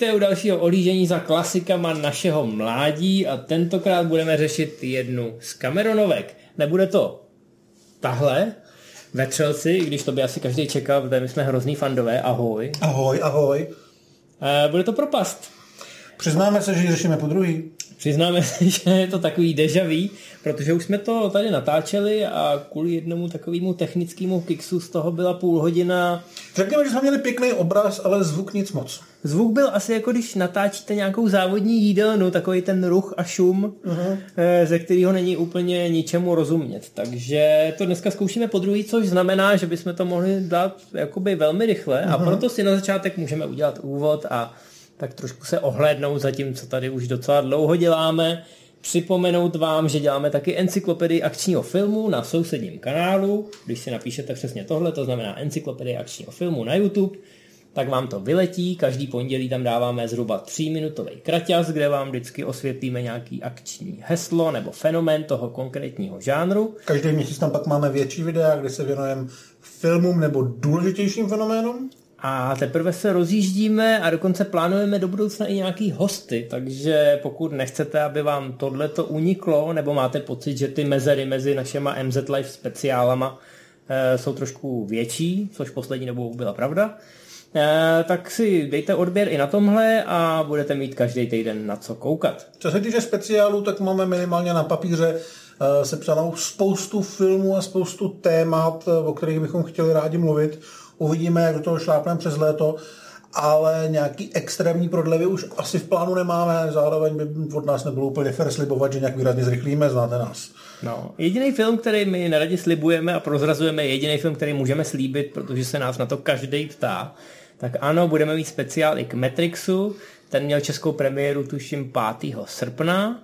Vítejte u dalšího olížení za klasikama našeho mládí a tentokrát budeme řešit jednu z Cameronovek. Nebude to tahle, Vetřelci, i když to by asi každý čekal, protože my jsme hrozný fandové, ahoj. Ahoj, ahoj. E, bude to propast. Přiznáme se, že ji řešíme po druhý. Přiznáme se, že je to takový deja vu, protože už jsme to tady natáčeli a kvůli jednomu takovému technickému kiksu z toho byla půl hodina. Řekněme, že jsme měli pěkný obraz, ale zvuk nic moc. Zvuk byl asi jako když natáčíte nějakou závodní jídelnu, takový ten ruch a šum, uh-huh. ze kterého není úplně ničemu rozumět. Takže to dneska zkoušíme po druhý, což znamená, že bychom to mohli dát jakoby velmi rychle uh-huh. a proto si na začátek můžeme udělat úvod a tak trošku se ohlédnout za tím, co tady už docela dlouho děláme. Připomenout vám, že děláme taky encyklopedii akčního filmu na sousedním kanálu. Když si napíšete přesně tohle, to znamená encyklopedii akčního filmu na YouTube, tak vám to vyletí. Každý pondělí tam dáváme zhruba 3 minutový kraťas, kde vám vždycky osvětlíme nějaký akční heslo nebo fenomén toho konkrétního žánru. Každý měsíc tam pak máme větší videa, kde se věnujeme filmům nebo důležitějším fenoménům. A teprve se rozjíždíme a dokonce plánujeme do budoucna i nějaký hosty, takže pokud nechcete, aby vám tohle to uniklo, nebo máte pocit, že ty mezery mezi našima MZ Live speciálama e, jsou trošku větší, což poslední dobou byla pravda, e, tak si dejte odběr i na tomhle a budete mít každý týden na co koukat. Co se týče speciálu, tak máme minimálně na papíře e, sepsanou spoustu filmů a spoustu témat, o kterých bychom chtěli rádi mluvit. Uvidíme, jak do toho šlápneme přes léto, ale nějaký extrémní prodlevy už asi v plánu nemáme, zároveň by od nás nebylo úplně fair slibovat, že nějak výrazně zrychlíme, znáte nás. No, jediný film, který my neradi slibujeme a prozrazujeme, je jediný film, který můžeme slíbit, protože se nás na to každý ptá. Tak ano, budeme mít speciál i k Matrixu, ten měl českou premiéru tuším 5. srpna,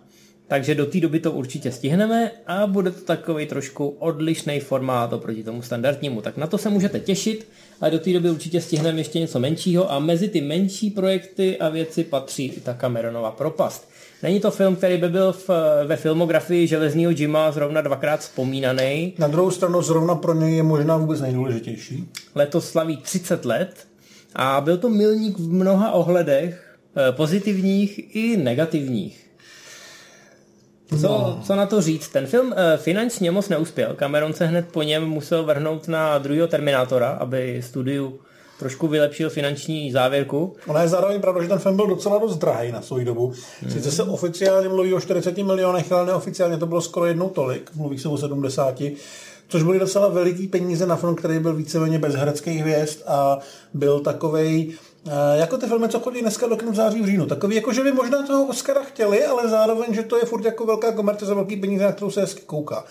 takže do té doby to určitě stihneme a bude to takový trošku odlišný formát oproti tomu standardnímu. Tak na to se můžete těšit a do té doby určitě stihneme ještě něco menšího a mezi ty menší projekty a věci patří i ta Cameronova propast. Není to film, který by byl v, ve filmografii Železního Jima zrovna dvakrát vzpomínaný. Na druhou stranu zrovna pro něj je možná vůbec nejdůležitější. Letos slaví 30 let a byl to milník v mnoha ohledech, eh, pozitivních i negativních. Co, no. co na to říct? Ten film uh, finančně moc neuspěl. Cameron se hned po něm musel vrhnout na druhého Terminátora, aby studiu trošku vylepšil finanční závěrku. Ona je zároveň pravda, že ten film byl docela dost drahý na svou dobu. Hmm. Sice se oficiálně mluví o 40 milionech, ale neoficiálně to bylo skoro jednou tolik. Mluví se o 70 což byly docela veliký peníze na film, který byl víceméně bez hereckých hvězd a byl takovej jako ty filmy, co chodí dneska do kina v září v říjnu. Takový, jako že by možná toho Oscara chtěli, ale zároveň, že to je furt jako velká komerce za velký peníze, na kterou se hezky kouká.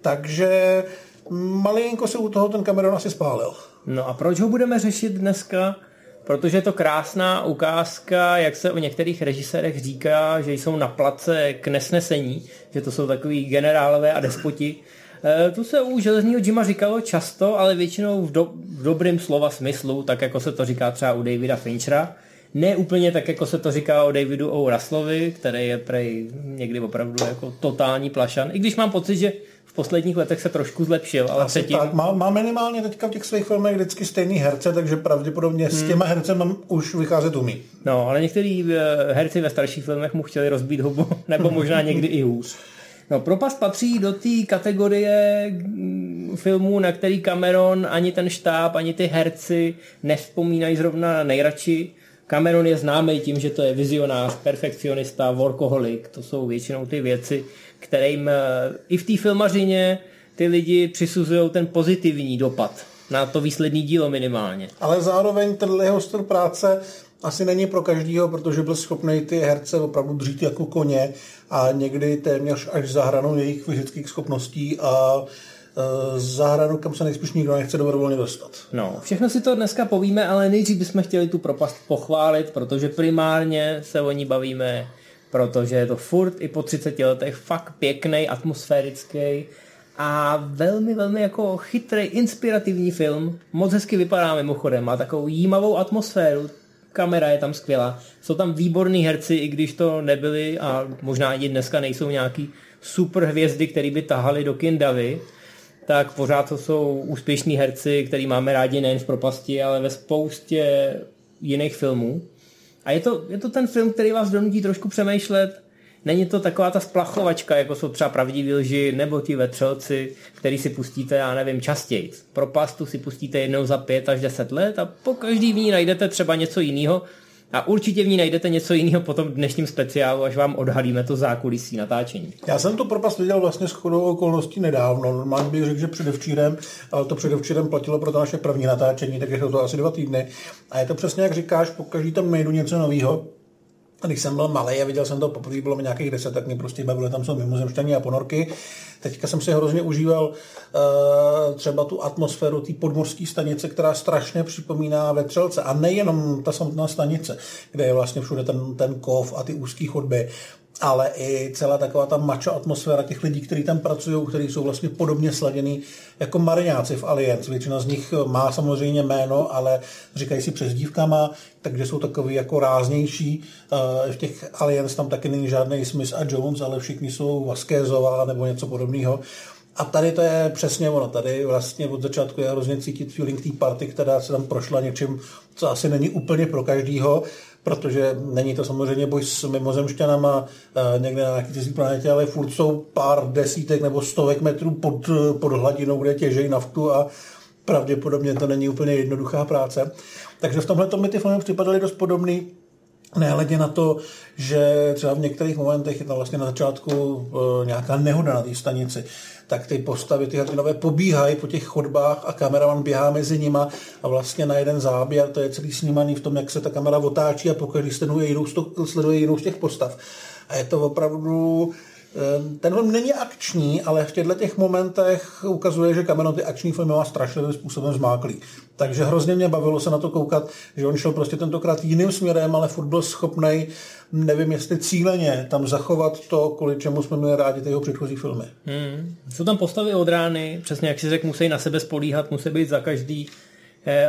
Takže malinko se u toho ten Cameron asi spálil. No a proč ho budeme řešit dneska? Protože je to krásná ukázka, jak se o některých režisérech říká, že jsou na place k nesnesení, že to jsou takový generálové a despoti, Eh, tu se u železního Jima říkalo často, ale většinou v, do, v dobrém slova smyslu, tak jako se to říká třeba u Davida Finchera. Ne úplně tak, jako se to říká o Davidu O. Russellovi, který je prej někdy opravdu jako totální plašan. I když mám pocit, že v posledních letech se trošku zlepšil, ale Asi předtím... Tak, má, má, minimálně teďka v těch svých filmech vždycky stejný herce, takže pravděpodobně hmm. s těma hercem už vycházet umí. No, ale některý eh, herci ve starších filmech mu chtěli rozbít hubu, nebo možná někdy i hůř. No, Propast patří do té kategorie mm, filmů, na který Cameron ani ten štáb, ani ty herci nevzpomínají zrovna nejradši. Cameron je známý tím, že to je vizionář, perfekcionista, workoholik. To jsou většinou ty věci, kterým eh, i v té filmařině ty lidi přisuzují ten pozitivní dopad na to výsledný dílo minimálně. Ale zároveň tenhle jeho styl práce asi není pro každýho, protože byl schopný ty herce opravdu dřít jako koně a někdy téměř až za hranou jejich fyzických schopností a e, za hranu, kam se nejspíš nikdo nechce dobrovolně dostat. No, všechno si to dneska povíme, ale nejdřív bychom chtěli tu propast pochválit, protože primárně se o ní bavíme, protože je to furt i po 30 letech fakt pěkný, atmosférický a velmi, velmi jako chytrý, inspirativní film. Moc hezky vypadá mimochodem, má takovou jímavou atmosféru, kamera je tam skvělá, jsou tam výborní herci, i když to nebyli a možná ani dneska nejsou nějaký super hvězdy, který by tahali do kin davy, tak pořád to jsou úspěšní herci, který máme rádi nejen v Propasti, ale ve spoustě jiných filmů. A je to, je to ten film, který vás donutí trošku přemýšlet, Není to taková ta splachovačka, jako jsou třeba pravdiví lži nebo ti vetřelci, který si pustíte, já nevím, častěji. Propastu si pustíte jednou za pět až deset let a po každý v ní najdete třeba něco jiného, a určitě v ní najdete něco jiného po tom dnešním speciálu, až vám odhalíme to zákulisí natáčení. Já jsem to propast viděl vlastně s chodou okolností nedávno. Normálně bych řekl, že předevčírem, ale to předevčírem platilo pro to naše první natáčení, takže to, to asi dva týdny. A je to přesně jak říkáš, po každý tam najdu něco nového. Když jsem byl malý a viděl jsem to poprvé, bylo mi nějakých deset, tak mě prostě bavilo, tam jsou mimozemštění a ponorky. Teďka jsem si hrozně užíval uh, třeba tu atmosféru té podmorské stanice, která strašně připomíná vetřelce. A nejenom ta samotná stanice, kde je vlastně všude ten, ten kov a ty úzké chodby, ale i celá taková ta mačo atmosféra těch lidí, kteří tam pracují, kteří jsou vlastně podobně sladěný jako mariňáci v Alliance. Většina z nich má samozřejmě jméno, ale říkají si přezdívkama, takže jsou takový jako ráznější. V těch Alliance tam taky není žádný Smith a Jones, ale všichni jsou Vasquezová nebo něco podobného. A tady to je přesně ono. Tady vlastně od začátku je hrozně cítit feeling té party, která se tam prošla něčím, co asi není úplně pro každýho, protože není to samozřejmě boj s mimozemšťanama eh, někde na nějaké cizí planetě, ale furt jsou pár desítek nebo stovek metrů pod, pod hladinou, kde těžejí naftu a pravděpodobně to není úplně jednoduchá práce. Takže v tomhle mi ty filmy připadaly dost podobný, Nehledě na to, že třeba v některých momentech je tam vlastně na začátku e, nějaká nehoda na té stanici, tak ty postavy, ty hrdinové pobíhají po těch chodbách a kameraman běhá mezi nima a vlastně na jeden záběr, to je celý snímaný v tom, jak se ta kamera otáčí a pokud sleduje jinou, sleduje jinou z těch postav. A je to opravdu ten film není akční, ale v těchto těch momentech ukazuje, že Cameron ty akční filmy má strašlivým způsobem zmáklý. Takže hrozně mě bavilo se na to koukat, že on šel prostě tentokrát jiným směrem, ale furt byl schopný, nevím jestli cíleně, tam zachovat to, kvůli čemu jsme měli rádi ty jeho předchozí filmy. Hmm. Jsou tam postavy od rány, přesně jak si řekl, musí na sebe spolíhat, musí být za každý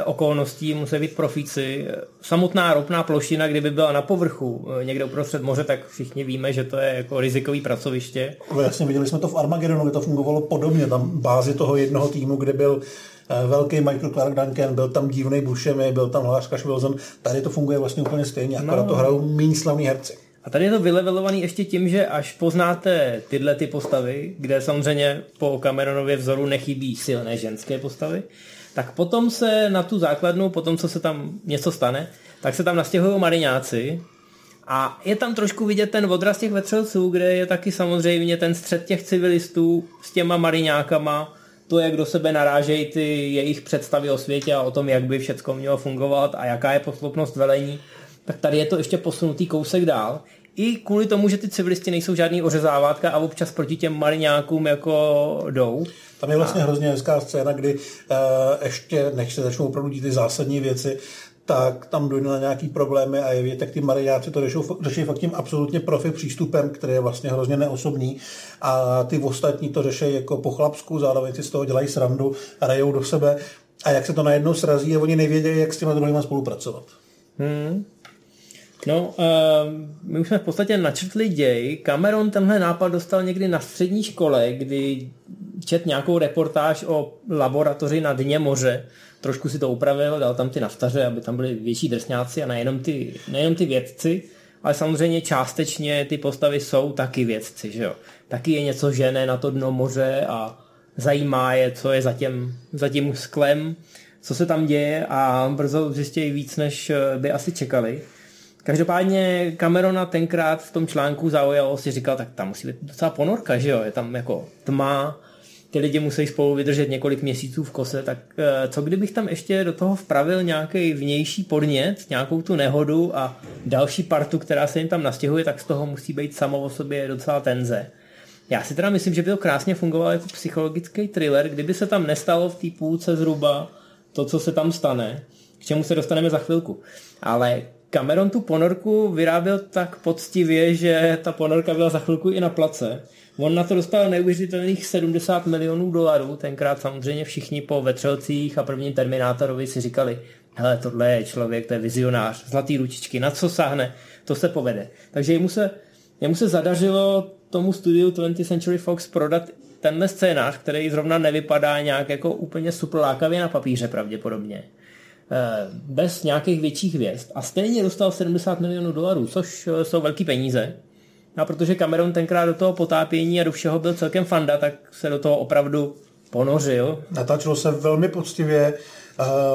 okolností musí být profíci. Samotná ropná plošina, kdyby byla na povrchu eh, někde uprostřed moře, tak všichni víme, že to je jako rizikový pracoviště. No, jasně, viděli jsme to v Armagedonu, kde to fungovalo podobně. Tam bázi toho jednoho týmu, kde byl eh, velký Michael Clark Duncan, byl tam divný Buscemi, byl tam Lars Wilson. Tady to funguje vlastně úplně stejně, akorát no. to hrajou méně slavní herci. A tady je to vylevelovaný ještě tím, že až poznáte tyhle ty postavy, kde samozřejmě po Cameronově vzoru nechybí silné ženské postavy, tak potom se na tu základnu, potom co se tam něco stane, tak se tam nastěhují mariňáci a je tam trošku vidět ten odraz těch vetřelců, kde je taky samozřejmě ten střed těch civilistů s těma mariňákama, to, jak do sebe narážejí ty jejich představy o světě a o tom, jak by všechno mělo fungovat a jaká je posloupnost velení, tak tady je to ještě posunutý kousek dál. I kvůli tomu, že ty civilisti nejsou žádný ořezávátka a občas proti těm mariňákům jako jdou. Tam je vlastně a... hrozně hezká scéna, kdy uh, ještě, než se začnou opravdu dít ty zásadní věci, tak tam dojde na nějaký problémy a je tak ty mariáci to řeší, řeší fakt tím absolutně profi přístupem, který je vlastně hrozně neosobný a ty ostatní to řeší jako po chlapsku, zároveň si z toho dělají srandu a rejou do sebe a jak se to najednou srazí a oni nevědějí, jak s těma druhýma spolupracovat. Hmm. No, uh, my už jsme v podstatě načrtli děj. Cameron tenhle nápad dostal někdy na střední škole, kdy čet nějakou reportáž o laboratoři na dně moře. Trošku si to upravil, dal tam ty naftaře, aby tam byly větší drsňáci a nejenom ty, nejenom ty vědci, ale samozřejmě částečně ty postavy jsou taky vědci, že jo. Taky je něco žené na to dno moře a zajímá je, co je za tím, za tím sklem, co se tam děje a brzo zjistějí víc, než by asi čekali. Každopádně Camerona tenkrát v tom článku zaujalo, si říkal, tak tam musí být docela ponorka, že jo, je tam jako tma, ty lidi musí spolu vydržet několik měsíců v kose, tak eh, co kdybych tam ještě do toho vpravil nějaký vnější podnět, nějakou tu nehodu a další partu, která se jim tam nastěhuje, tak z toho musí být samo o sobě docela tenze. Já si teda myslím, že by to krásně fungovalo jako psychologický thriller, kdyby se tam nestalo v té půlce zhruba to, co se tam stane, k čemu se dostaneme za chvilku. Ale Cameron tu ponorku vyráběl tak poctivě, že ta ponorka byla za chvilku i na place. On na to dostal neuvěřitelných 70 milionů dolarů, tenkrát samozřejmě všichni po vetřelcích a prvním Terminátorovi si říkali, hele, tohle je člověk, to je vizionář, zlatý ručičky, na co sáhne, to se povede. Takže jemu se, jemu se zadařilo tomu studiu 20th Century Fox prodat tenhle scénář, který zrovna nevypadá nějak jako úplně super lákavě na papíře pravděpodobně bez nějakých větších hvězd a stejně dostal 70 milionů dolarů, což jsou velké peníze. A protože Cameron tenkrát do toho potápění a do všeho byl celkem fanda, tak se do toho opravdu ponořil. Natáčelo se velmi poctivě,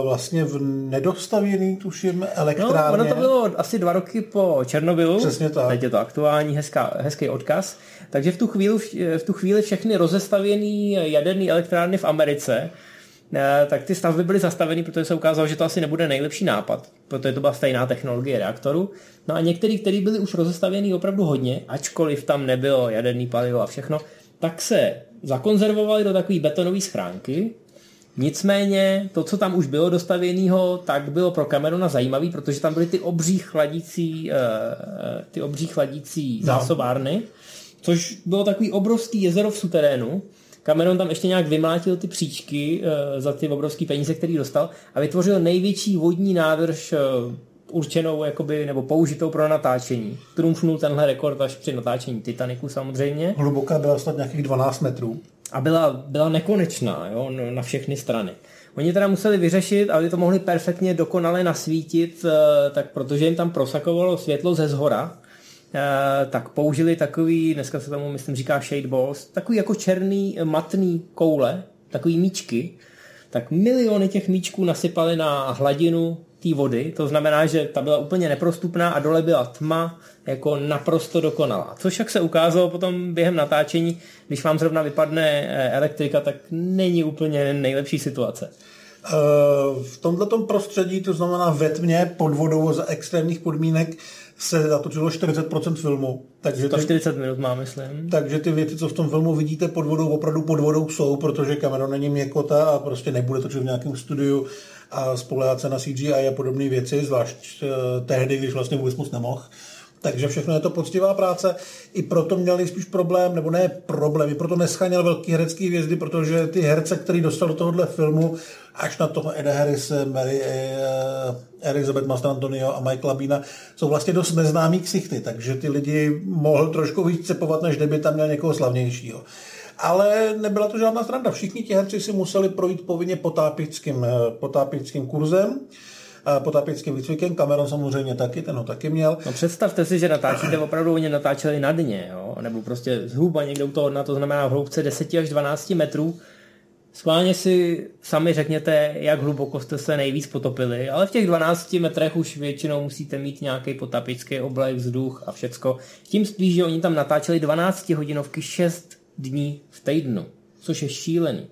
vlastně v nedostavěný, tuším, elektrárně. No, ono to bylo asi dva roky po Černobylu. Přesně tak. Teď je to aktuální, hezká, hezký odkaz. Takže v tu, chvíli, v tu chvíli všechny rozestavěné jaderné elektrárny v Americe eh, tak ty stavby byly zastaveny, protože se ukázalo, že to asi nebude nejlepší nápad, protože to byla stejná technologie reaktoru. No a některý, který byly už rozestavěný opravdu hodně, ačkoliv tam nebylo jaderný palivo a všechno, tak se zakonzervovali do takové betonové schránky, Nicméně to, co tam už bylo dostavěného, tak bylo pro Camerona zajímavý, protože tam byly ty obří chladící, eh, eh, ty obří chladící no. zásobárny, což bylo takový obrovský jezero v suterénu. Cameron tam ještě nějak vymlátil ty příčky eh, za ty obrovské peníze, který dostal a vytvořil největší vodní nádrž určenou jakoby, nebo použitou pro natáčení. Trumfnul tenhle rekord až při natáčení Titaniku samozřejmě. Hluboká byla snad nějakých 12 metrů a byla, byla nekonečná jo, na všechny strany. Oni teda museli vyřešit, aby to mohli perfektně dokonale nasvítit, eh, tak protože jim tam prosakovalo světlo ze zhora, eh, tak použili takový, dneska se tomu myslím říká shade balls, takový jako černý matný koule, takový míčky, tak miliony těch míčků nasypali na hladinu té vody, to znamená, že ta byla úplně neprostupná a dole byla tma jako naprosto dokonalá. Což jak se ukázalo potom během natáčení, když vám zrovna vypadne eh, elektrika, tak není úplně nejlepší situace. Eh, v tomto prostředí, to znamená ve tmě, pod vodou za extrémních podmínek, se natočilo 40% filmu. Takže 140 ty, minut má, myslím. Takže ty věci, co v tom filmu vidíte pod vodou, opravdu pod vodou jsou, protože kamera není měkota a prostě nebude točit v nějakém studiu a spolehat se na CGI a podobné věci, zvlášť uh, tehdy, když vlastně vůbec moc nemohl. Takže všechno je to poctivá práce. I proto měli spíš problém, nebo ne problém, i proto nescháněl velký herecký hvězdy, protože ty herce, který dostal do tohohle filmu, až na toho Eda Harris, Mary, eh, Elizabeth Mastrantonio a Michaela Beana, jsou vlastně dost neznámý ksichty, takže ty lidi mohl trošku víc cepovat, než kdyby tam měl někoho slavnějšího. Ale nebyla to žádná stranda. Všichni ti herci si museli projít povinně potápickým, eh, potápickým kurzem potápěckým výcvikem. Cameron samozřejmě taky, ten ho taky měl. No představte si, že natáčíte opravdu, oni natáčeli na dně, jo? nebo prostě zhruba někde u toho, na to znamená v hloubce 10 až 12 metrů. Schválně si sami řekněte, jak hluboko jste se nejvíc potopili, ale v těch 12 metrech už většinou musíte mít nějaký potapický oblek, vzduch a všecko. Tím spíš, že oni tam natáčeli 12 hodinovky 6 dní v týdnu, což je šílený.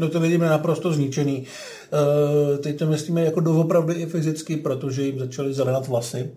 No to vidíme naprosto zničený. Uh, teď to myslíme jako doopravdy i fyzicky, protože jim začaly zelenat vlasy,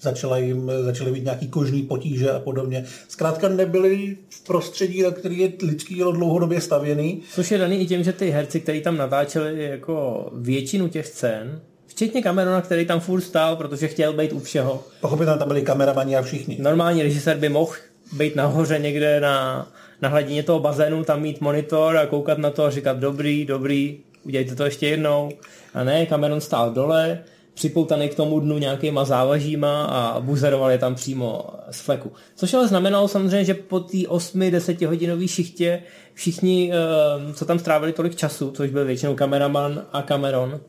začala jim, začaly být nějaký kožní potíže a podobně. Zkrátka nebyli v prostředí, na který je lidský tělo dlouhodobě stavěný. Což je daný i tím, že ty herci, kteří tam natáčeli jako většinu těch scén, Včetně Camerona, který tam furt stál, protože chtěl být u všeho. Pochopitelně tam byli kameramani a všichni. Normální režisér by mohl být nahoře někde na, na hladině toho bazénu, tam mít monitor a koukat na to a říkat dobrý, dobrý, udělejte to ještě jednou. A ne, Cameron stál dole, připoutaný k tomu dnu nějakýma závažíma a buzeroval je tam přímo z fleku. Což ale znamenalo samozřejmě, že po té 8-10 hodinové šichtě všichni, eh, co tam strávili tolik času, což byl většinou kameraman a Cameron,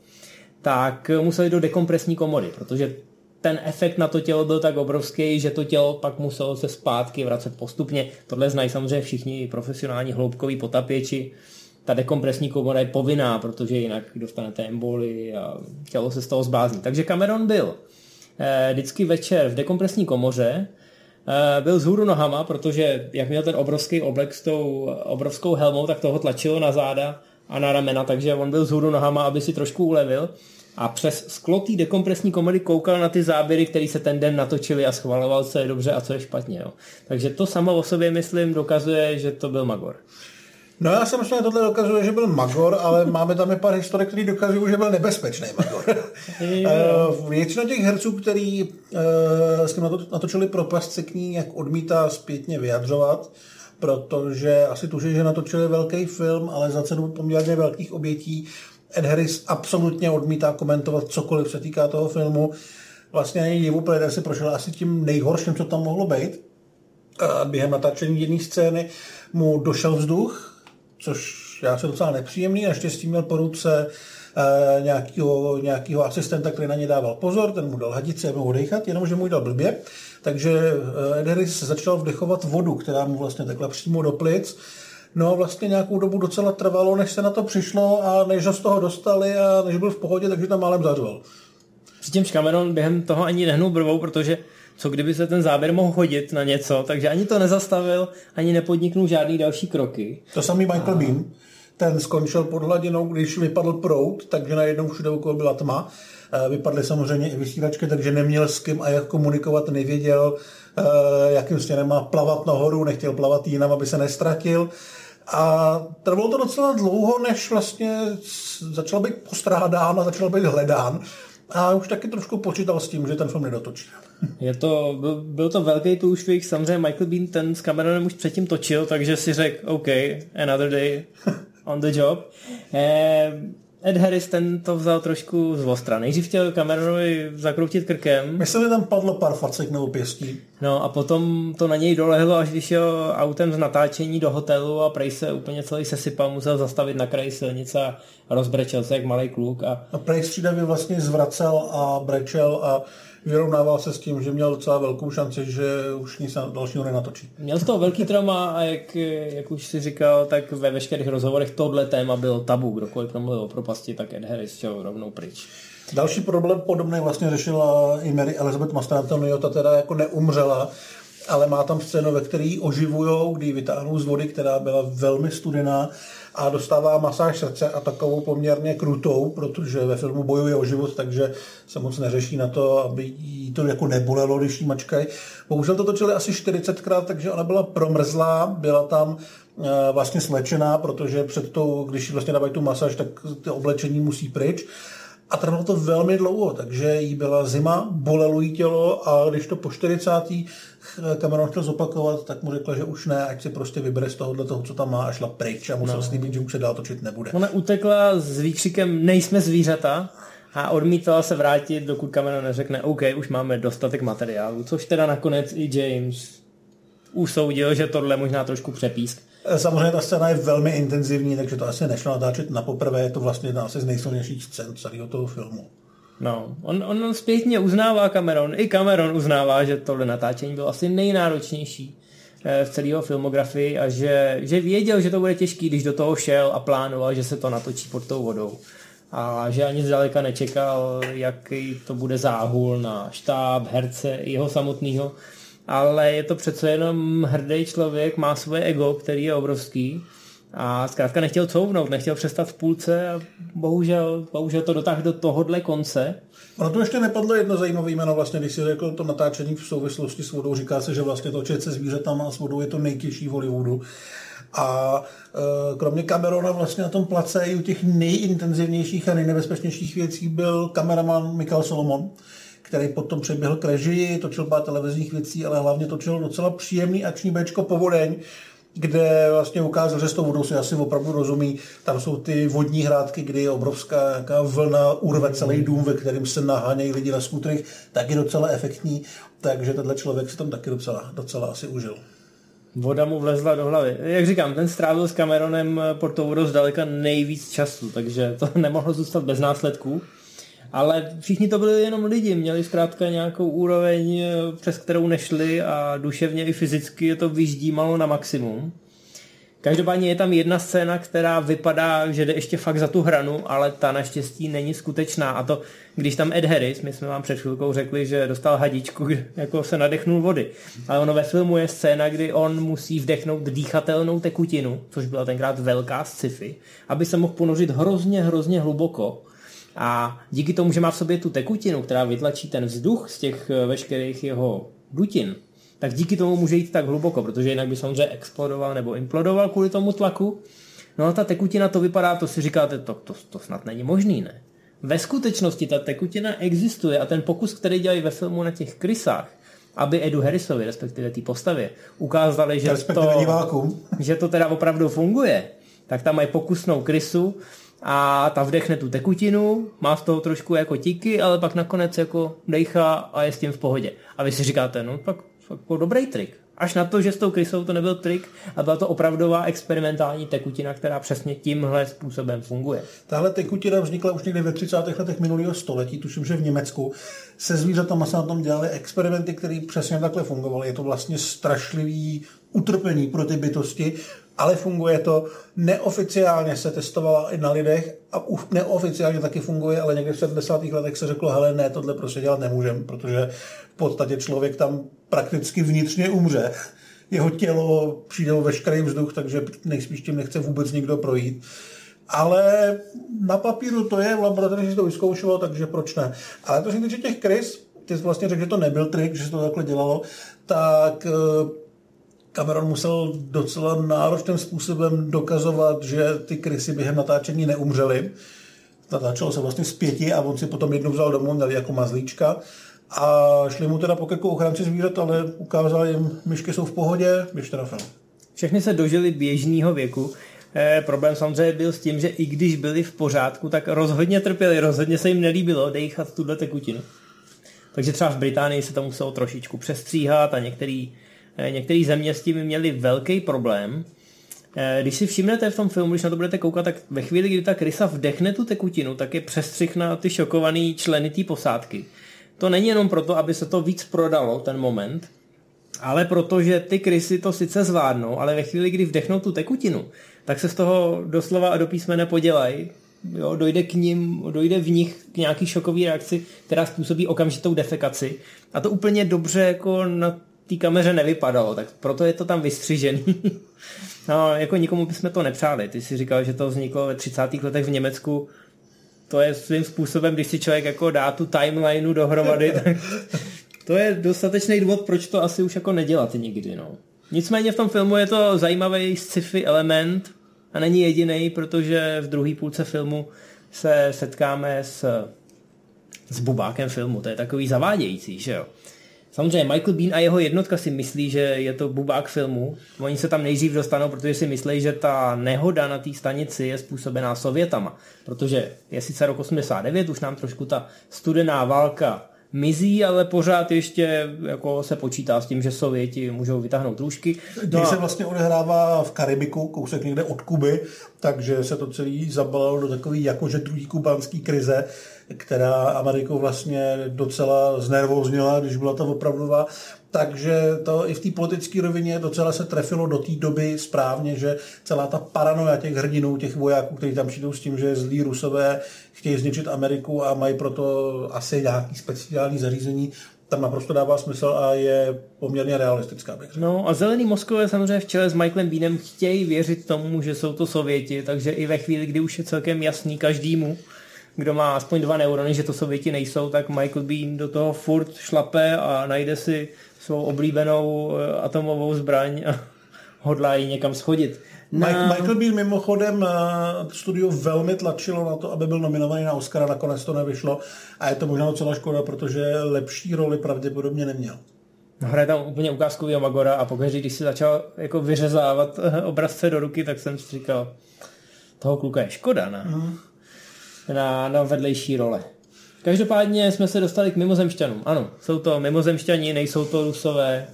tak museli do dekompresní komory, protože ten efekt na to tělo byl tak obrovský, že to tělo pak muselo se zpátky vracet postupně. Tohle znají samozřejmě všichni profesionální hloubkoví potapěči. Ta dekompresní komora je povinná, protože jinak dostanete emboli a tělo se z toho zblázní. Takže Cameron byl eh, vždycky večer v dekompresní komoře, eh, byl zhůru nohama, protože jak měl ten obrovský oblek s tou obrovskou helmou, tak toho tlačilo na záda a na ramena, takže on byl zhůru nohama, aby si trošku ulevil a přes sklo té dekompresní komory koukal na ty záběry, které se ten den natočili a schvaloval, co je dobře a co je špatně. Jo. Takže to samo o sobě, myslím, dokazuje, že to byl Magor. No já si myslím, že tohle dokazuje, že byl Magor, ale máme tam i pár historik, který dokazují, že byl nebezpečný Magor. Eh, většina těch herců, který uh, s tím natočili propast, se k ní jak odmítá zpětně vyjadřovat, protože asi tuší, že natočili velký film, ale za cenu poměrně velkých obětí Ed Harris absolutně odmítá komentovat cokoliv se týká toho filmu. Vlastně ani divu, protože si prošel asi tím nejhorším, co tam mohlo být. A během natáčení jedné scény mu došel vzduch, což já se docela nepříjemný, naštěstí měl po ruce e, nějakého, nějakého asistenta, který na ně dával pozor, ten mu dal hadice, mu odechat, jenomže mu dal blbě. Takže Ed Harris začal vdechovat vodu, která mu vlastně tekla přímo do plic. No a vlastně nějakou dobu docela trvalo, než se na to přišlo a než ho z toho dostali a než byl v pohodě, takže tam málem zařval. Přičemž Cameron během toho ani nehnul brvou, protože co kdyby se ten záběr mohl hodit na něco, takže ani to nezastavil, ani nepodniknul žádný další kroky. To samý Michael a... Bean, ten skončil pod hladinou, když vypadl prout, takže najednou všude okolo byla tma. Eh, vypadly samozřejmě i vysílačky, takže neměl s kým a jak komunikovat, nevěděl, eh, jakým směrem má plavat nahoru, nechtěl plavat jinam, aby se nestratil. A trvalo to docela dlouho, než vlastně začal být postrádán a začal být hledán. A už taky trošku počítal s tím, že ten film nedotočí. Je to, byl, byl to velký průšvih, samozřejmě Michael Bean ten s Cameronem už předtím točil, takže si řekl, OK, another day on the job. Eh, Ed Harris ten to vzal trošku z ostra. Nejdřív chtěl Cameronovi zakroutit krkem. Myslím, že tam padlo pár facek nebo pěstí. No a potom to na něj dolehlo, až když šel autem z natáčení do hotelu a prej se úplně celý sesypal, musel zastavit na kraji silnice a rozbrečel se jak malý kluk. A, a prej střídavě vlastně zvracel a brečel a vyrovnával se s tím, že měl docela velkou šanci, že už nic dalšího nenatočí. Měl z toho velký trauma a jak, jak už si říkal, tak ve veškerých rozhovorech tohle téma bylo tabu. Kdokoliv promluvil o propasti, tak Ed Harris šel rovnou pryč. Další problém podobný vlastně řešila i Mary Elizabeth Mastrantonio, ta teda jako neumřela, ale má tam scénu, ve které oživujou, kdy vytáhnou z vody, která byla velmi studená a dostává masáž srdce a takovou poměrně krutou, protože ve filmu bojuje o život, takže se moc neřeší na to, aby jí to jako nebolelo, když jí mačkají. Bohužel to točili asi 40krát, takže ona byla promrzlá, byla tam eh, vlastně slečená, protože před tou, když vlastně dávají tu masáž, tak ty oblečení musí pryč. A trvalo to velmi dlouho, takže jí byla zima, bolelo jí tělo a když to po 40. Cameron chtěl zopakovat, tak mu řekla, že už ne, ať si prostě vybere z tohohle toho, co tam má a šla pryč a musel no. slíbit, že už se dál točit nebude. Ona utekla s výkřikem nejsme zvířata a odmítala se vrátit, dokud Cameron neřekne OK, už máme dostatek materiálu, což teda nakonec i James usoudil, že tohle možná trošku přepísk. Samozřejmě ta scéna je velmi intenzivní, takže to asi nešlo natáčet na poprvé, je to vlastně jedna asi z nejsilnějších scén celého toho filmu. No, on, on zpětně uznává Cameron, i Cameron uznává, že tohle natáčení bylo asi nejnáročnější eh, v celého filmografii a že, že věděl, že to bude těžký, když do toho šel a plánoval, že se to natočí pod tou vodou. A že ani zdaleka nečekal, jaký to bude záhul na štáb, herce, jeho samotného. Ale je to přece jenom hrdý člověk, má svoje ego, který je obrovský a zkrátka nechtěl couvnout, nechtěl přestat v půlce a bohužel, bohužel to dotáhl do tohohle konce. Ono to ještě nepadlo jedno zajímavé jméno, vlastně, když si řekl to natáčení v souvislosti s vodou, říká se, že vlastně to se zvířatama a s vodou je to nejtěžší v Hollywoodu. A e, kromě Camerona vlastně na tom place i u těch nejintenzivnějších a nejnebezpečnějších věcí byl kameraman Michael Solomon, který potom přeběhl k režii, točil pár televizních věcí, ale hlavně točil docela příjemný akční Bčko Povodeň, kde vlastně ukázal, že s tou vodou si asi opravdu rozumí. Tam jsou ty vodní hrádky, kdy je obrovská jaká vlna urve celý dům, ve kterém se nahánějí lidi na skutrech, tak je docela efektní. Takže tenhle člověk si tam taky docela, docela asi užil. Voda mu vlezla do hlavy. Jak říkám, ten strávil s Cameronem pod tou vodou zdaleka nejvíc času, takže to nemohlo zůstat bez následků. Ale všichni to byli jenom lidi, měli zkrátka nějakou úroveň, eh, přes kterou nešli a duševně i fyzicky je to vyždímalo na maximum. Každopádně je tam jedna scéna, která vypadá, že jde ještě fakt za tu hranu, ale ta naštěstí není skutečná. A to, když tam Ed Harris, my jsme vám před chvilkou řekli, že dostal hadičku, jako se nadechnul vody. Ale ono ve filmu je scéna, kdy on musí vdechnout dýchatelnou tekutinu, což byla tenkrát velká sci-fi, aby se mohl ponořit hrozně, hrozně hluboko a díky tomu, že má v sobě tu tekutinu, která vytlačí ten vzduch z těch eh, veškerých jeho dutin, tak díky tomu může jít tak hluboko, protože jinak by samozřejmě explodoval nebo implodoval kvůli tomu tlaku. No a ta tekutina to vypadá, to si říkáte, to, to, to snad není možný, ne? Ve skutečnosti ta tekutina existuje a ten pokus, který dělají ve filmu na těch krysách, aby Edu Harrisovi, respektive té postavě, ukázali, že to, že to teda opravdu funguje, tak tam mají pokusnou krysu, a ta vdechne tu tekutinu, má z toho trošku jako tiky, ale pak nakonec jako dejchá a je s tím v pohodě. A vy si říkáte, no tak jako dobrý trik. Až na to, že s tou krysou to nebyl trik a byla to opravdová experimentální tekutina, která přesně tímhle způsobem funguje. Tahle tekutina vznikla už někdy ve 30. letech minulého století, tuším, že v Německu. Se zvířatama se na tom dělali experimenty, které přesně takhle fungovaly. Je to vlastně strašlivý utrpení pro ty bytosti, ale funguje to. Neoficiálně se testovala i na lidech a už neoficiálně taky funguje, ale někdy v 70. letech se řeklo, hele ne, tohle prostě dělat nemůžeme, protože v podstatě člověk tam prakticky vnitřně umře. Jeho tělo přijde o veškerý vzduch, takže nejspíš tím nechce vůbec nikdo projít. Ale na papíru to je, v laboratoři se to vyzkoušelo, takže proč ne. Ale to se týče těch krys, ty jsi vlastně řekl, že to nebyl trik, že se to takhle dělalo, tak eh, Cameron musel docela náročným způsobem dokazovat, že ty krysy během natáčení neumřely. Natáčelo se vlastně z pěti a on si potom jednu vzal domů, měl jako mazlíčka. A šli mu teda po krku ochránci zvířat, ale ukázal jim, myšky jsou v pohodě, běžte na film. Všechny se dožili běžného věku. E, problém samozřejmě byl s tím, že i když byli v pořádku, tak rozhodně trpěli, rozhodně se jim nelíbilo dejchat tuhle tekutinu. Takže třeba v Británii se to muselo trošičku přestříhat a některý některé země s tím měly velký problém. Eh, když si všimnete v tom filmu, když na to budete koukat, tak ve chvíli, kdy ta krysa vdechne tu tekutinu, tak je přestřih na ty šokovaný členy té posádky. To není jenom proto, aby se to víc prodalo, ten moment, ale protože ty krysy to sice zvládnou, ale ve chvíli, kdy vdechnou tu tekutinu, tak se z toho doslova a do písmene podělají, jo, dojde k ním, dojde v nich k nějaký šokový reakci, která způsobí okamžitou defekaci. A to úplně dobře jako na té kameře nevypadalo, tak proto je to tam vystřižený. no, jako nikomu bychom to nepřáli. Ty si říkal, že to vzniklo ve 30. letech v Německu. To je svým způsobem, když si člověk jako dá tu timelineu dohromady, tak to je dostatečný důvod, proč to asi už jako nedělat nikdy. No. Nicméně v tom filmu je to zajímavý sci-fi element a není jediný, protože v druhé půlce filmu se setkáme s, s bubákem filmu. To je takový zavádějící, že jo. Samozřejmě Michael Bean a jeho jednotka si myslí, že je to bubák filmu. Oni se tam nejdřív dostanou, protože si myslí, že ta nehoda na té stanici je způsobená Sovětama. Protože je sice rok 89, už nám trošku ta studená válka mizí, ale pořád ještě jako se počítá s tím, že Sověti můžou vytáhnout růžky. No se vlastně odehrává v Karibiku, kousek někde od Kuby, takže se to celý zabalilo do takový jakože druhý kubánský krize která Ameriku vlastně docela znervoznila, když byla to opravdová. Takže to i v té politické rovině docela se trefilo do té doby správně, že celá ta paranoja těch hrdinů, těch vojáků, kteří tam přijdou s tím, že zlí rusové chtějí zničit Ameriku a mají proto asi nějaký speciální zařízení, tam naprosto dává smysl a je poměrně realistická. Bych No a zelený Moskové samozřejmě v čele s Michaelem Beanem chtějí věřit tomu, že jsou to Sověti, takže i ve chvíli, kdy už je celkem jasný každému, kdo má aspoň dva neurony, že to Sověti nejsou, tak Michael Bean do toho furt šlape a najde si svou oblíbenou eh, atomovou zbraň a hodlá ji někam schodit. Na... Michael Bean mimochodem eh, studio velmi tlačilo na to, aby byl nominovaný na Oscara, nakonec to nevyšlo a je to možná docela škoda, protože lepší roli pravděpodobně neměl. No, hraje tam úplně ukázkový Magora a pokaždé, když si začal jako vyřezávat eh, obrazce do ruky, tak jsem si říkal, toho kluka je škoda, ne? Mm na, na vedlejší role. Každopádně jsme se dostali k mimozemšťanům. Ano, jsou to mimozemšťani, nejsou to rusové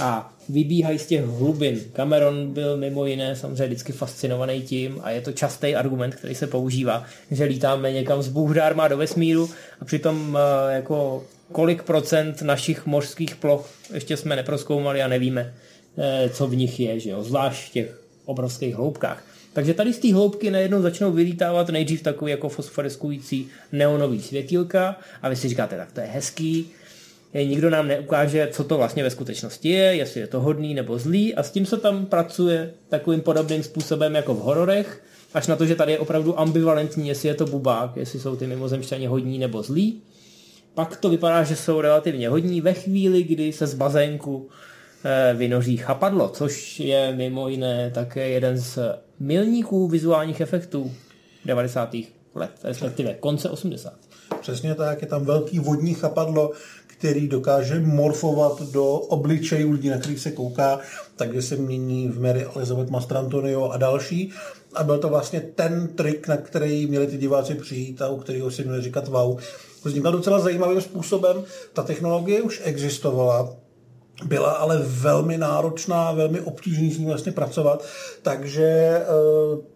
a vybíhají z těch hlubin. Cameron byl mimo jiné samozřejmě vždycky fascinovaný tím a je to častý argument, který se používá, že lítáme někam z Bůh má do vesmíru a přitom eh, jako kolik procent našich mořských ploch ještě jsme neproskoumali a nevíme, eh, co v nich je, že jo? zvlášť těch obrovských hloubkách. Takže tady z té hloubky najednou začnou vylítávat nejdřív takový jako fosforeskující neonový světílka a vy si říkáte, tak to je hezký, nikdo nám neukáže, co to vlastně ve skutečnosti je, jestli je to hodný nebo zlý a s tím se tam pracuje takovým podobným způsobem jako v hororech, až na to, že tady je opravdu ambivalentní, jestli je to bubák, jestli jsou ty mimozemšťani hodní nebo zlí. Pak to vypadá, že jsou relativně hodní ve chvíli, kdy se z bazénku vynoří chapadlo, což je mimo jiné také jeden z milníků vizuálních efektů 90. let, respektive konce 80. Přesně tak, je tam velký vodní chapadlo, který dokáže morfovat do obličejů lidí, na kterých se kouká, takže se mění v Mary Elizabeth Mastrantonio a další. A byl to vlastně ten trik, na který měli ty diváci přijít a u kterého si měli říkat wow. Vznikla docela zajímavým způsobem. Ta technologie už existovala, byla ale velmi náročná, velmi obtížný s ní vlastně pracovat, takže eh,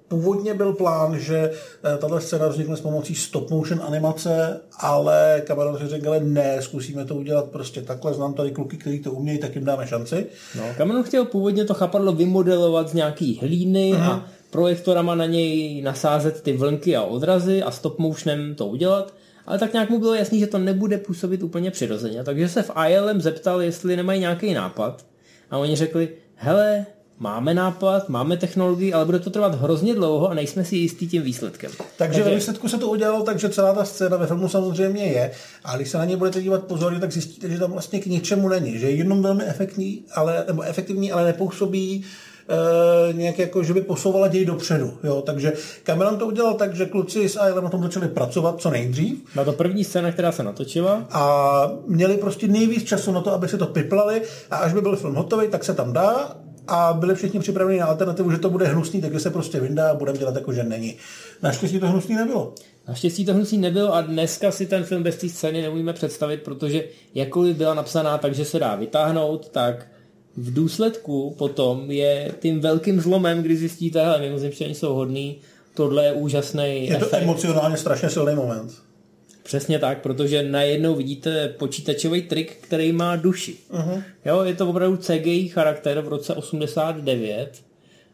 původně byl plán, že eh, tato scéna vznikne s pomocí stop motion animace, ale Cameron si řekl, ne, zkusíme to udělat prostě takhle, znám tady kluky, kteří to umějí, tak jim dáme šanci. No, Cameron chtěl původně to chapadlo vymodelovat z nějaký hlíny uh-huh. a projektorama na něj nasázet ty vlnky a odrazy a stop motionem to udělat, ale tak nějak mu bylo jasný, že to nebude působit úplně přirozeně, takže se v ILM zeptal, jestli nemají nějaký nápad. A oni řekli, hele, máme nápad, máme technologii, ale bude to trvat hrozně dlouho a nejsme si jistí tím výsledkem. Takže, takže ve výsledku se to udělalo tak, že celá ta scéna ve filmu samozřejmě je, a když se na ně budete dívat pozorně, tak zjistíte, že tam vlastně k ničemu není, že je jenom velmi efektivní, ale, nebo efektivní, ale nepůsobí e, nějak jako, že by posouvala děj dopředu. Jo? Takže Cameron to udělal tak, že kluci s Ailem na tom začali pracovat co nejdřív. Na to první scéna, která se natočila. A měli prostě nejvíc času na to, aby si to piplali a až by byl film hotový, tak se tam dá a byli všichni připraveni na alternativu, že to bude hnusný, takže se prostě vyndá a budeme dělat jako, že není. Naštěstí to hnusný nebylo. Naštěstí to hnusný nebylo a dneska si ten film bez té scény neumíme představit, protože jakkoliv byla napsaná tak, že se dá vytáhnout, tak v důsledku potom je tím velkým zlomem, kdy zjistíte, že mimozemštění jsou hodný, tohle je úžasný Je to efekt. emocionálně strašně silný moment. Přesně tak, protože najednou vidíte počítačový trik, který má duši. Uh-huh. Jo, je to opravdu CGI charakter v roce 89,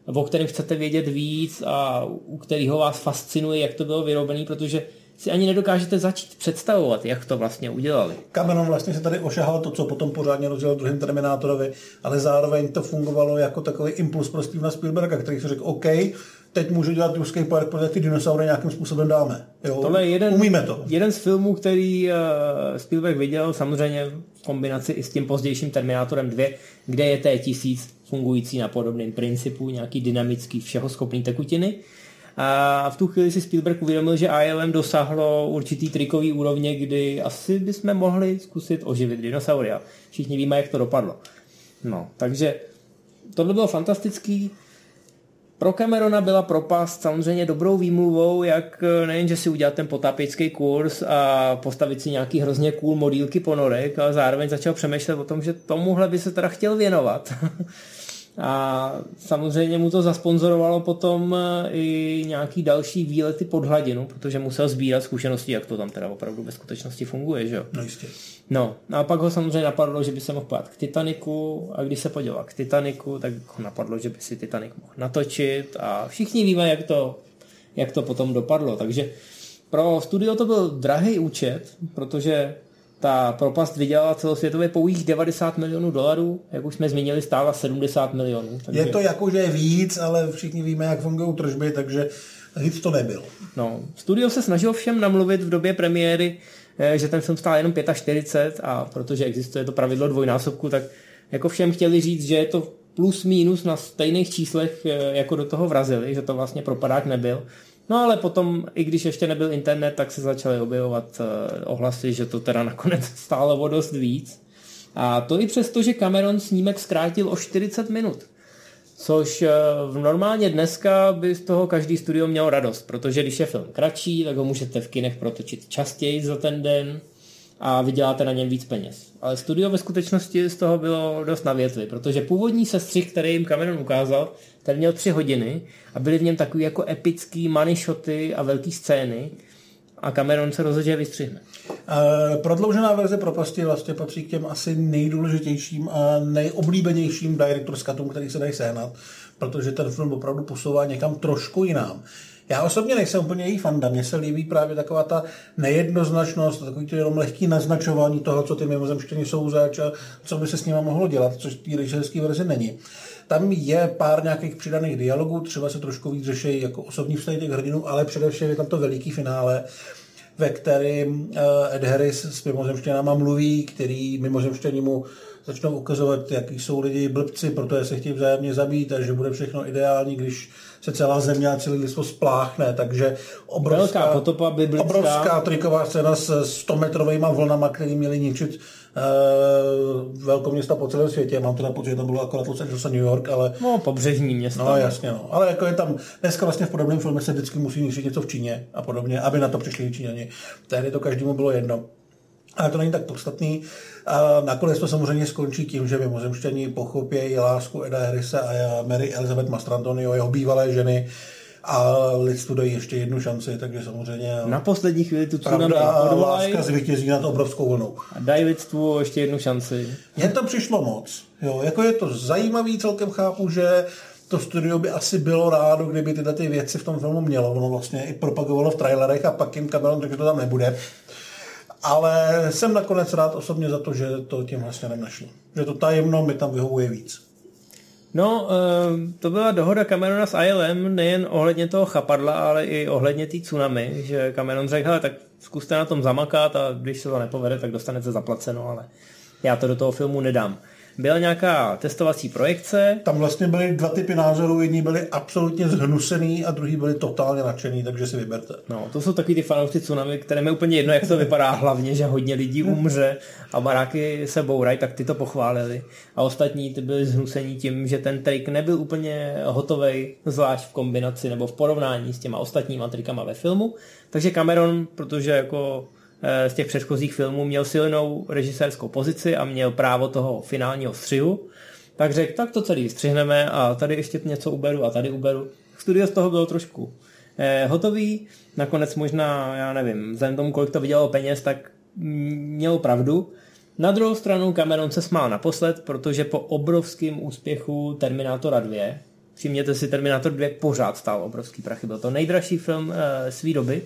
o kterém chcete vědět víc a u kterého vás fascinuje, jak to bylo vyrobené, protože si ani nedokážete začít představovat, jak to vlastně udělali. Cameron vlastně se tady ošahal to, co potom pořádně rozdělal druhým Terminátorovi, ale zároveň to fungovalo jako takový impuls pro Stevena Spielberga, který si řekl, OK, teď můžu dělat ruský park, protože ty dinosaury nějakým způsobem dáme. Jo? Tohle je jeden, Umíme to. jeden z filmů, který uh, Spielberg viděl, samozřejmě v kombinaci i s tím pozdějším Terminátorem 2, kde je T-1000 fungující na podobném principu, nějaký dynamický, všeho schopný tekutiny. A v tu chvíli si Spielberg uvědomil, že ILM dosáhlo určitý trikový úrovně, kdy asi bychom mohli zkusit oživit dinosaury. A všichni víme, jak to dopadlo. No, takže tohle bylo fantastický. Pro Camerona byla propast samozřejmě dobrou výmluvou, jak eh, nejen, že si udělat ten potápěčský kurz a postavit si nějaký hrozně cool modílky ponorek, ale zároveň začal přemýšlet o tom, že tomuhle by se teda chtěl věnovat. A samozřejmě mu to zasponzorovalo potom eh, i nějaký další výlety pod hladinu, protože musel sbírat zkušenosti, jak to tam teda opravdu ve skutečnosti funguje, že jo? No jistě. No, a pak ho samozřejmě napadlo, že by se mohl pát k Titaniku a když se podíval k Titaniku, tak ho napadlo, že by si Titanic mohl natočit a všichni víme, jak to, jak to potom dopadlo. Takže pro studio to byl drahý účet, protože ta propast vydělala celosvětově pouhých 90 milionů dolarů, jak už jsme zmínili, stála 70 milionů. Takže... Je to jakože víc, ale všichni víme, jak fungují tržby, takže víc to nebylo. No, studio se snažilo všem namluvit v době premiéry, eh, že ten film stál jenom 45 a protože existuje to pravidlo dvojnásobku, tak jako všem chtěli říct, že je to plus minus na stejných číslech, eh, jako do toho vrazili, že to vlastně propadák nebyl. No ale potom, i když ještě nebyl internet, tak se začaly objevovat uh, ohlasy, že to teda nakonec stálo o dost víc. A to i přesto, že Cameron snímek zkrátil o 40 minut. Což uh, normálně dneska by z toho každý studio měl radost, protože když je film kratší, tak ho můžete v kinech protočit častěji za ten den a vyděláte na něm víc peněz. Ale studio ve skutečnosti z toho bylo dost na větvi, protože původní sestřih, který jim Cameron ukázal, ten měl tři hodiny a byly v něm takový jako epický money shoty a velké scény a Cameron se rozhodně vystřihne. Uh, prodloužená verze propasti vlastně patří k těm asi nejdůležitějším a nejoblíbenějším director's cutům, který se dají sehnat, protože ten film opravdu posouvá někam trošku jinam. Já osobně nejsem úplně její fanda, mně se líbí právě taková ta nejednoznačnost, takový to jenom lehký naznačování toho, co ty mimozemštění jsou zač a co by se s nimi mohlo dělat, což v té režiserské verzi není. Tam je pár nějakých přidaných dialogů, třeba se trošku víc řeší jako osobní vztahy těch hrdinů, ale především je tam to veliký finále, ve kterém eh, Ed Harris s mimozemštěnama mluví, který mimozemštění mu začnou ukazovat, jaký jsou lidi blbci, protože se chtějí vzájemně zabít a že bude všechno ideální, když se celá země a celý lidstvo spláchne, takže obrovská, Velká potopa biblická. obrovská triková scéna s 100 metrovými vlnama, které měly ničit uh, velkoměsta po celém světě. Mám teda pocit, že to bylo akorát Los Angeles a New York, ale... No, pobřežní města. No, jasně, no. Ale jako je tam, dneska vlastně v podobném filmu se vždycky musí ničit něco v Číně a podobně, aby na to přišli Číňani. Tehdy to každému bylo jedno. Ale to není tak podstatný. A nakonec to samozřejmě skončí tím, že mimozemštění pochopějí lásku Eda Harrise a Mary Elizabeth Mastrantonio, jeho bývalé ženy, a lidstvu dají ještě jednu šanci, takže samozřejmě na poslední chvíli tu tsunami a láska zvítězí nad obrovskou vlnou. A dají lidstvu ještě jednu šanci. Mně to přišlo moc. Jo, jako je to zajímavý, celkem chápu, že to studio by asi bylo rádo, kdyby tyhle ty věci v tom filmu mělo. Ono vlastně i propagovalo v trailerech a pak jim Cameron řekl, že to tam nebude. Ale jsem nakonec rád osobně za to, že to tím vlastně nenašlo. Že to tajemno mi tam vyhovuje víc. No, eh, to byla dohoda Camerona s ILM nejen ohledně toho chapadla, ale i ohledně té tsunami, že Cameron řekl, tak zkuste na tom zamakat a když se to nepovede, tak dostanete zaplaceno, ale já to do toho filmu nedám byla nějaká testovací projekce. Tam vlastně byly dva typy názorů, jedni byli absolutně zhnusený a druhý byli totálně nadšený, takže si vyberte. No, to jsou takový ty fanoušci tsunami, které mi úplně jedno, jak to vypadá hlavně, že hodně lidí umře a baráky se bourají, tak ty to pochválili. A ostatní ty byli zhnusení tím, že ten trik nebyl úplně hotový, zvlášť v kombinaci nebo v porovnání s těma ostatníma trikama ve filmu. Takže Cameron, protože jako z těch předchozích filmů měl silnou režisérskou pozici a měl právo toho finálního střihu, tak řekl, tak to celý střihneme a tady ještě něco uberu a tady uberu. Studio z toho bylo trošku eh, hotový, nakonec možná, já nevím, vzhledem tomu, kolik to vydělalo peněz, tak měl pravdu. Na druhou stranu Cameron se smál naposled, protože po obrovském úspěchu Terminátora 2, všimněte si, Terminator 2 pořád stál obrovský prachy, byl to nejdražší film e, své doby,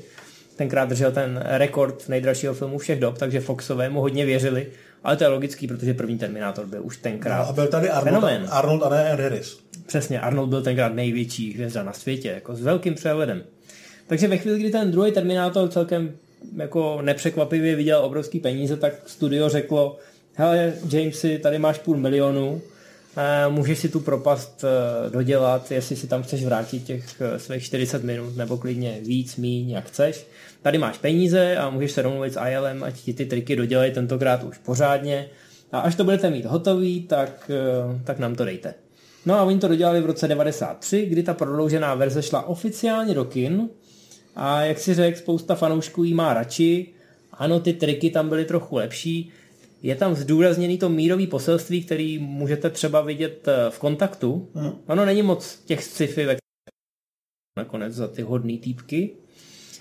tenkrát držel ten rekord nejdražšího filmu všech dob, takže Foxové mu hodně věřili, ale to je logický, protože první Terminátor byl už tenkrát no, a byl tady Arnold, fenomén. Arnold a ne Harris. Přesně, Arnold byl tenkrát největší hvězda na světě, jako s velkým přehledem. Takže ve chvíli, kdy ten druhý Terminátor celkem jako nepřekvapivě viděl obrovský peníze, tak studio řeklo, hele Jamesy, tady máš půl milionu, můžeš si tu propast eh, dodělat, jestli si tam chceš vrátit těch eh, svých 40 minut, nebo klidně víc, míň, jak chceš. Tady máš peníze a můžeš se domluvit s ILM, ať ti ty triky dodělají tentokrát už pořádně. A až to budete mít hotový, tak, eh, tak nám to dejte. No a oni to dodělali v roce 93, kdy ta prodloužená verze šla oficiálně do kin a jak si řekl, spousta fanoušků jí má radši. Ano, ty triky tam byly trochu lepší, je tam zdůrazněný to mírový poselství, který můžete třeba vidět eh, v kontaktu. Hmm. Ono není moc těch sci-fi, ve nakonec za ty hodný týpky.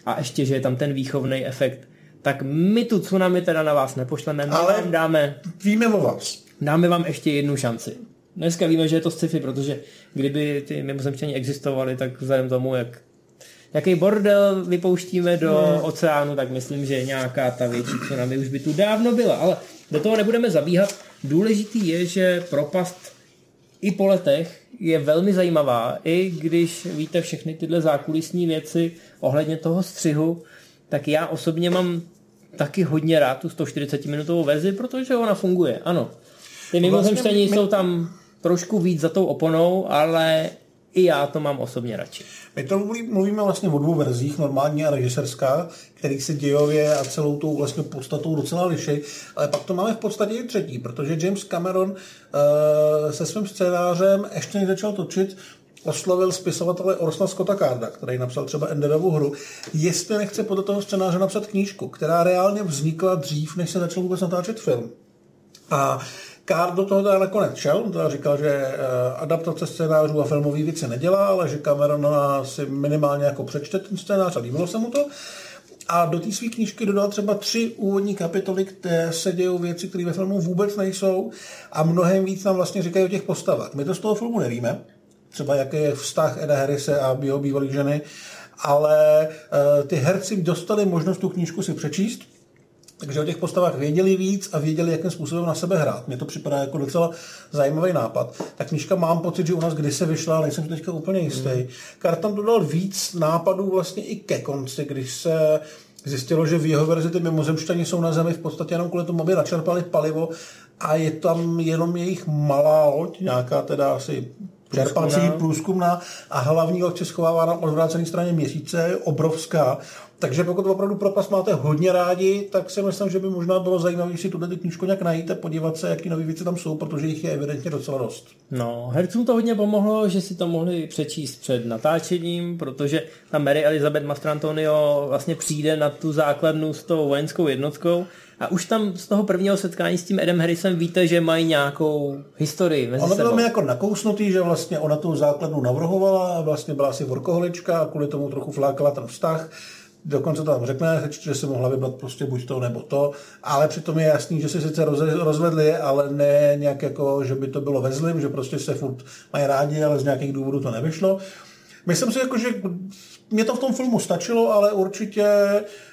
A ještě, že je tam ten výchovný efekt. Tak my tu tsunami teda na vás nepošleme, my Ale vám dáme... Víme o vás. Dáme vám ještě jednu šanci. Dneska víme, že je to sci-fi, protože kdyby ty mimozemštění existovaly, tak vzhledem tomu, jak jaký bordel vypouštíme do hmm. oceánu, tak myslím, že nějaká ta větší tsunami už by tu dávno byla. Ale do toho nebudeme zabíhat. Důležitý je, že propast i po letech je velmi zajímavá, i když víte všechny tyhle zákulisní věci ohledně toho střihu, tak já osobně mám taky hodně rád tu 140 minutovou verzi, protože ona funguje, ano. Ty mimozemštění vlastně my... jsou tam trošku víc za tou oponou, ale i já to mám osobně radši. My to mluvíme vlastně o dvou verzích, normální a režiserská, který se dějově a celou tou vlastně podstatou docela liší, ale pak to máme v podstatě i třetí, protože James Cameron uh, se svým scénářem ještě než začal točit, oslovil spisovatele Orsona Scotta Carda, který napsal třeba Enderovu hru, jestli nechce podle toho scénáře napsat knížku, která reálně vznikla dřív, než se začal vůbec natáčet film. A Card do toho teda nakonec šel, teda říkal, že eh, adaptace scénářů a filmový věci nedělá, ale že Cameron si minimálně jako přečte ten scénář a líbilo se mu to. A do té své knížky dodal třeba tři úvodní kapitoly, které se dějou věci, které ve filmu vůbec nejsou a mnohem víc nám vlastně říkají o těch postavách. My to z toho filmu nevíme, třeba jaký je vztah Eda Harrise a jeho bývalých ženy, ale uh, ty herci dostali možnost tu knížku si přečíst takže o těch postavách věděli víc a věděli, jakým způsobem na sebe hrát. Mně to připadá jako docela zajímavý nápad. Ta knížka mám pocit, že u nás kdysi vyšla, ale nejsem teďka úplně jistý. Mm. Kartan dodal víc nápadů vlastně i ke konci, když se zjistilo, že v jeho verzi ty mimozemšťani jsou na zemi v podstatě jenom kvůli tomu, aby načerpali palivo a je tam jenom jejich malá loď, nějaká teda asi čerpací, průzkumná a hlavní se schovává na odvrácené straně měsíce, je obrovská. Takže pokud opravdu propast máte hodně rádi, tak si myslím, že by možná bylo zajímavé si tuhle knížku nějak najít a podívat se, jaký nové věci tam jsou, protože jich je evidentně docela dost. No, hercům to hodně pomohlo, že si to mohli přečíst před natáčením, protože ta Mary Elizabeth Mastrantonio vlastně přijde na tu základnu s tou vojenskou jednotkou a už tam z toho prvního setkání s tím Edem Harrisem víte, že mají nějakou historii mezi ono bylo mi jako nakousnutý, že vlastně ona tu základnu navrhovala a vlastně byla asi workoholička a kvůli tomu trochu flákala ten vztah. Dokonce tam řekne, že si mohla vybrat prostě buď to nebo to, ale přitom je jasný, že si sice roz- rozvedli, ale ne nějak jako, že by to bylo ve zlým, že prostě se furt mají rádi, ale z nějakých důvodů to nevyšlo. Myslím si, jako, že mě to v tom filmu stačilo, ale určitě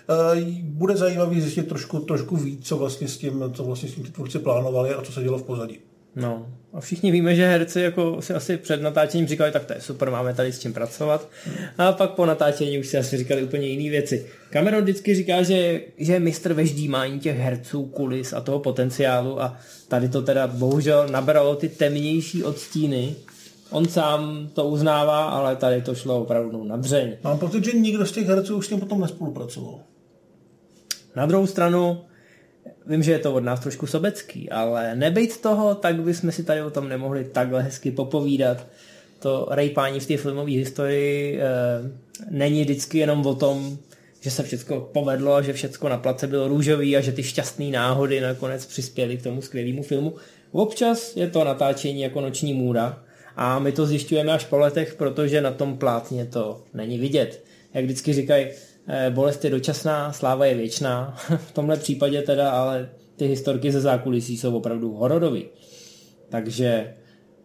uh, bude zajímavý zjistit trošku, trošku víc, co vlastně s tím, co vlastně s tím ty tvůrci plánovali a co se dělo v pozadí. No. A všichni víme, že herci jako si asi před natáčením říkali, tak to je super, máme tady s čím pracovat. A pak po natáčení už si asi říkali úplně jiné věci. Cameron vždycky říká, že, že je mistr ve ždímání těch herců, kulis a toho potenciálu a tady to teda bohužel nabralo ty temnější odstíny. On sám to uznává, ale tady to šlo opravdu na dřeň. Mám pocit, že nikdo z těch herců už s tím potom nespolupracoval. Na druhou stranu, vím, že je to od nás trošku sobecký, ale nebejt toho, tak bychom si tady o tom nemohli takhle hezky popovídat. To rejpání v té filmové historii e, není vždycky jenom o tom, že se všechno povedlo a že všechno na place bylo růžový a že ty šťastné náhody nakonec přispěly k tomu skvělému filmu. Občas je to natáčení jako noční můra a my to zjišťujeme až po letech, protože na tom plátně to není vidět. Jak vždycky říkají, Eh, bolest je dočasná, sláva je věčná. v tomhle případě teda, ale ty historky ze zákulisí jsou opravdu hororový. Takže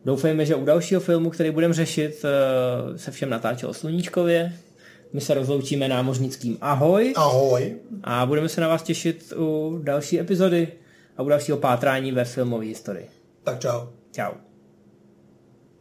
doufejme, že u dalšího filmu, který budeme řešit, eh, se všem natáčel o Sluníčkově. My se rozloučíme námořnickým ahoj. Ahoj. A budeme se na vás těšit u další epizody a u dalšího pátrání ve filmové historii. Tak čau. Čau.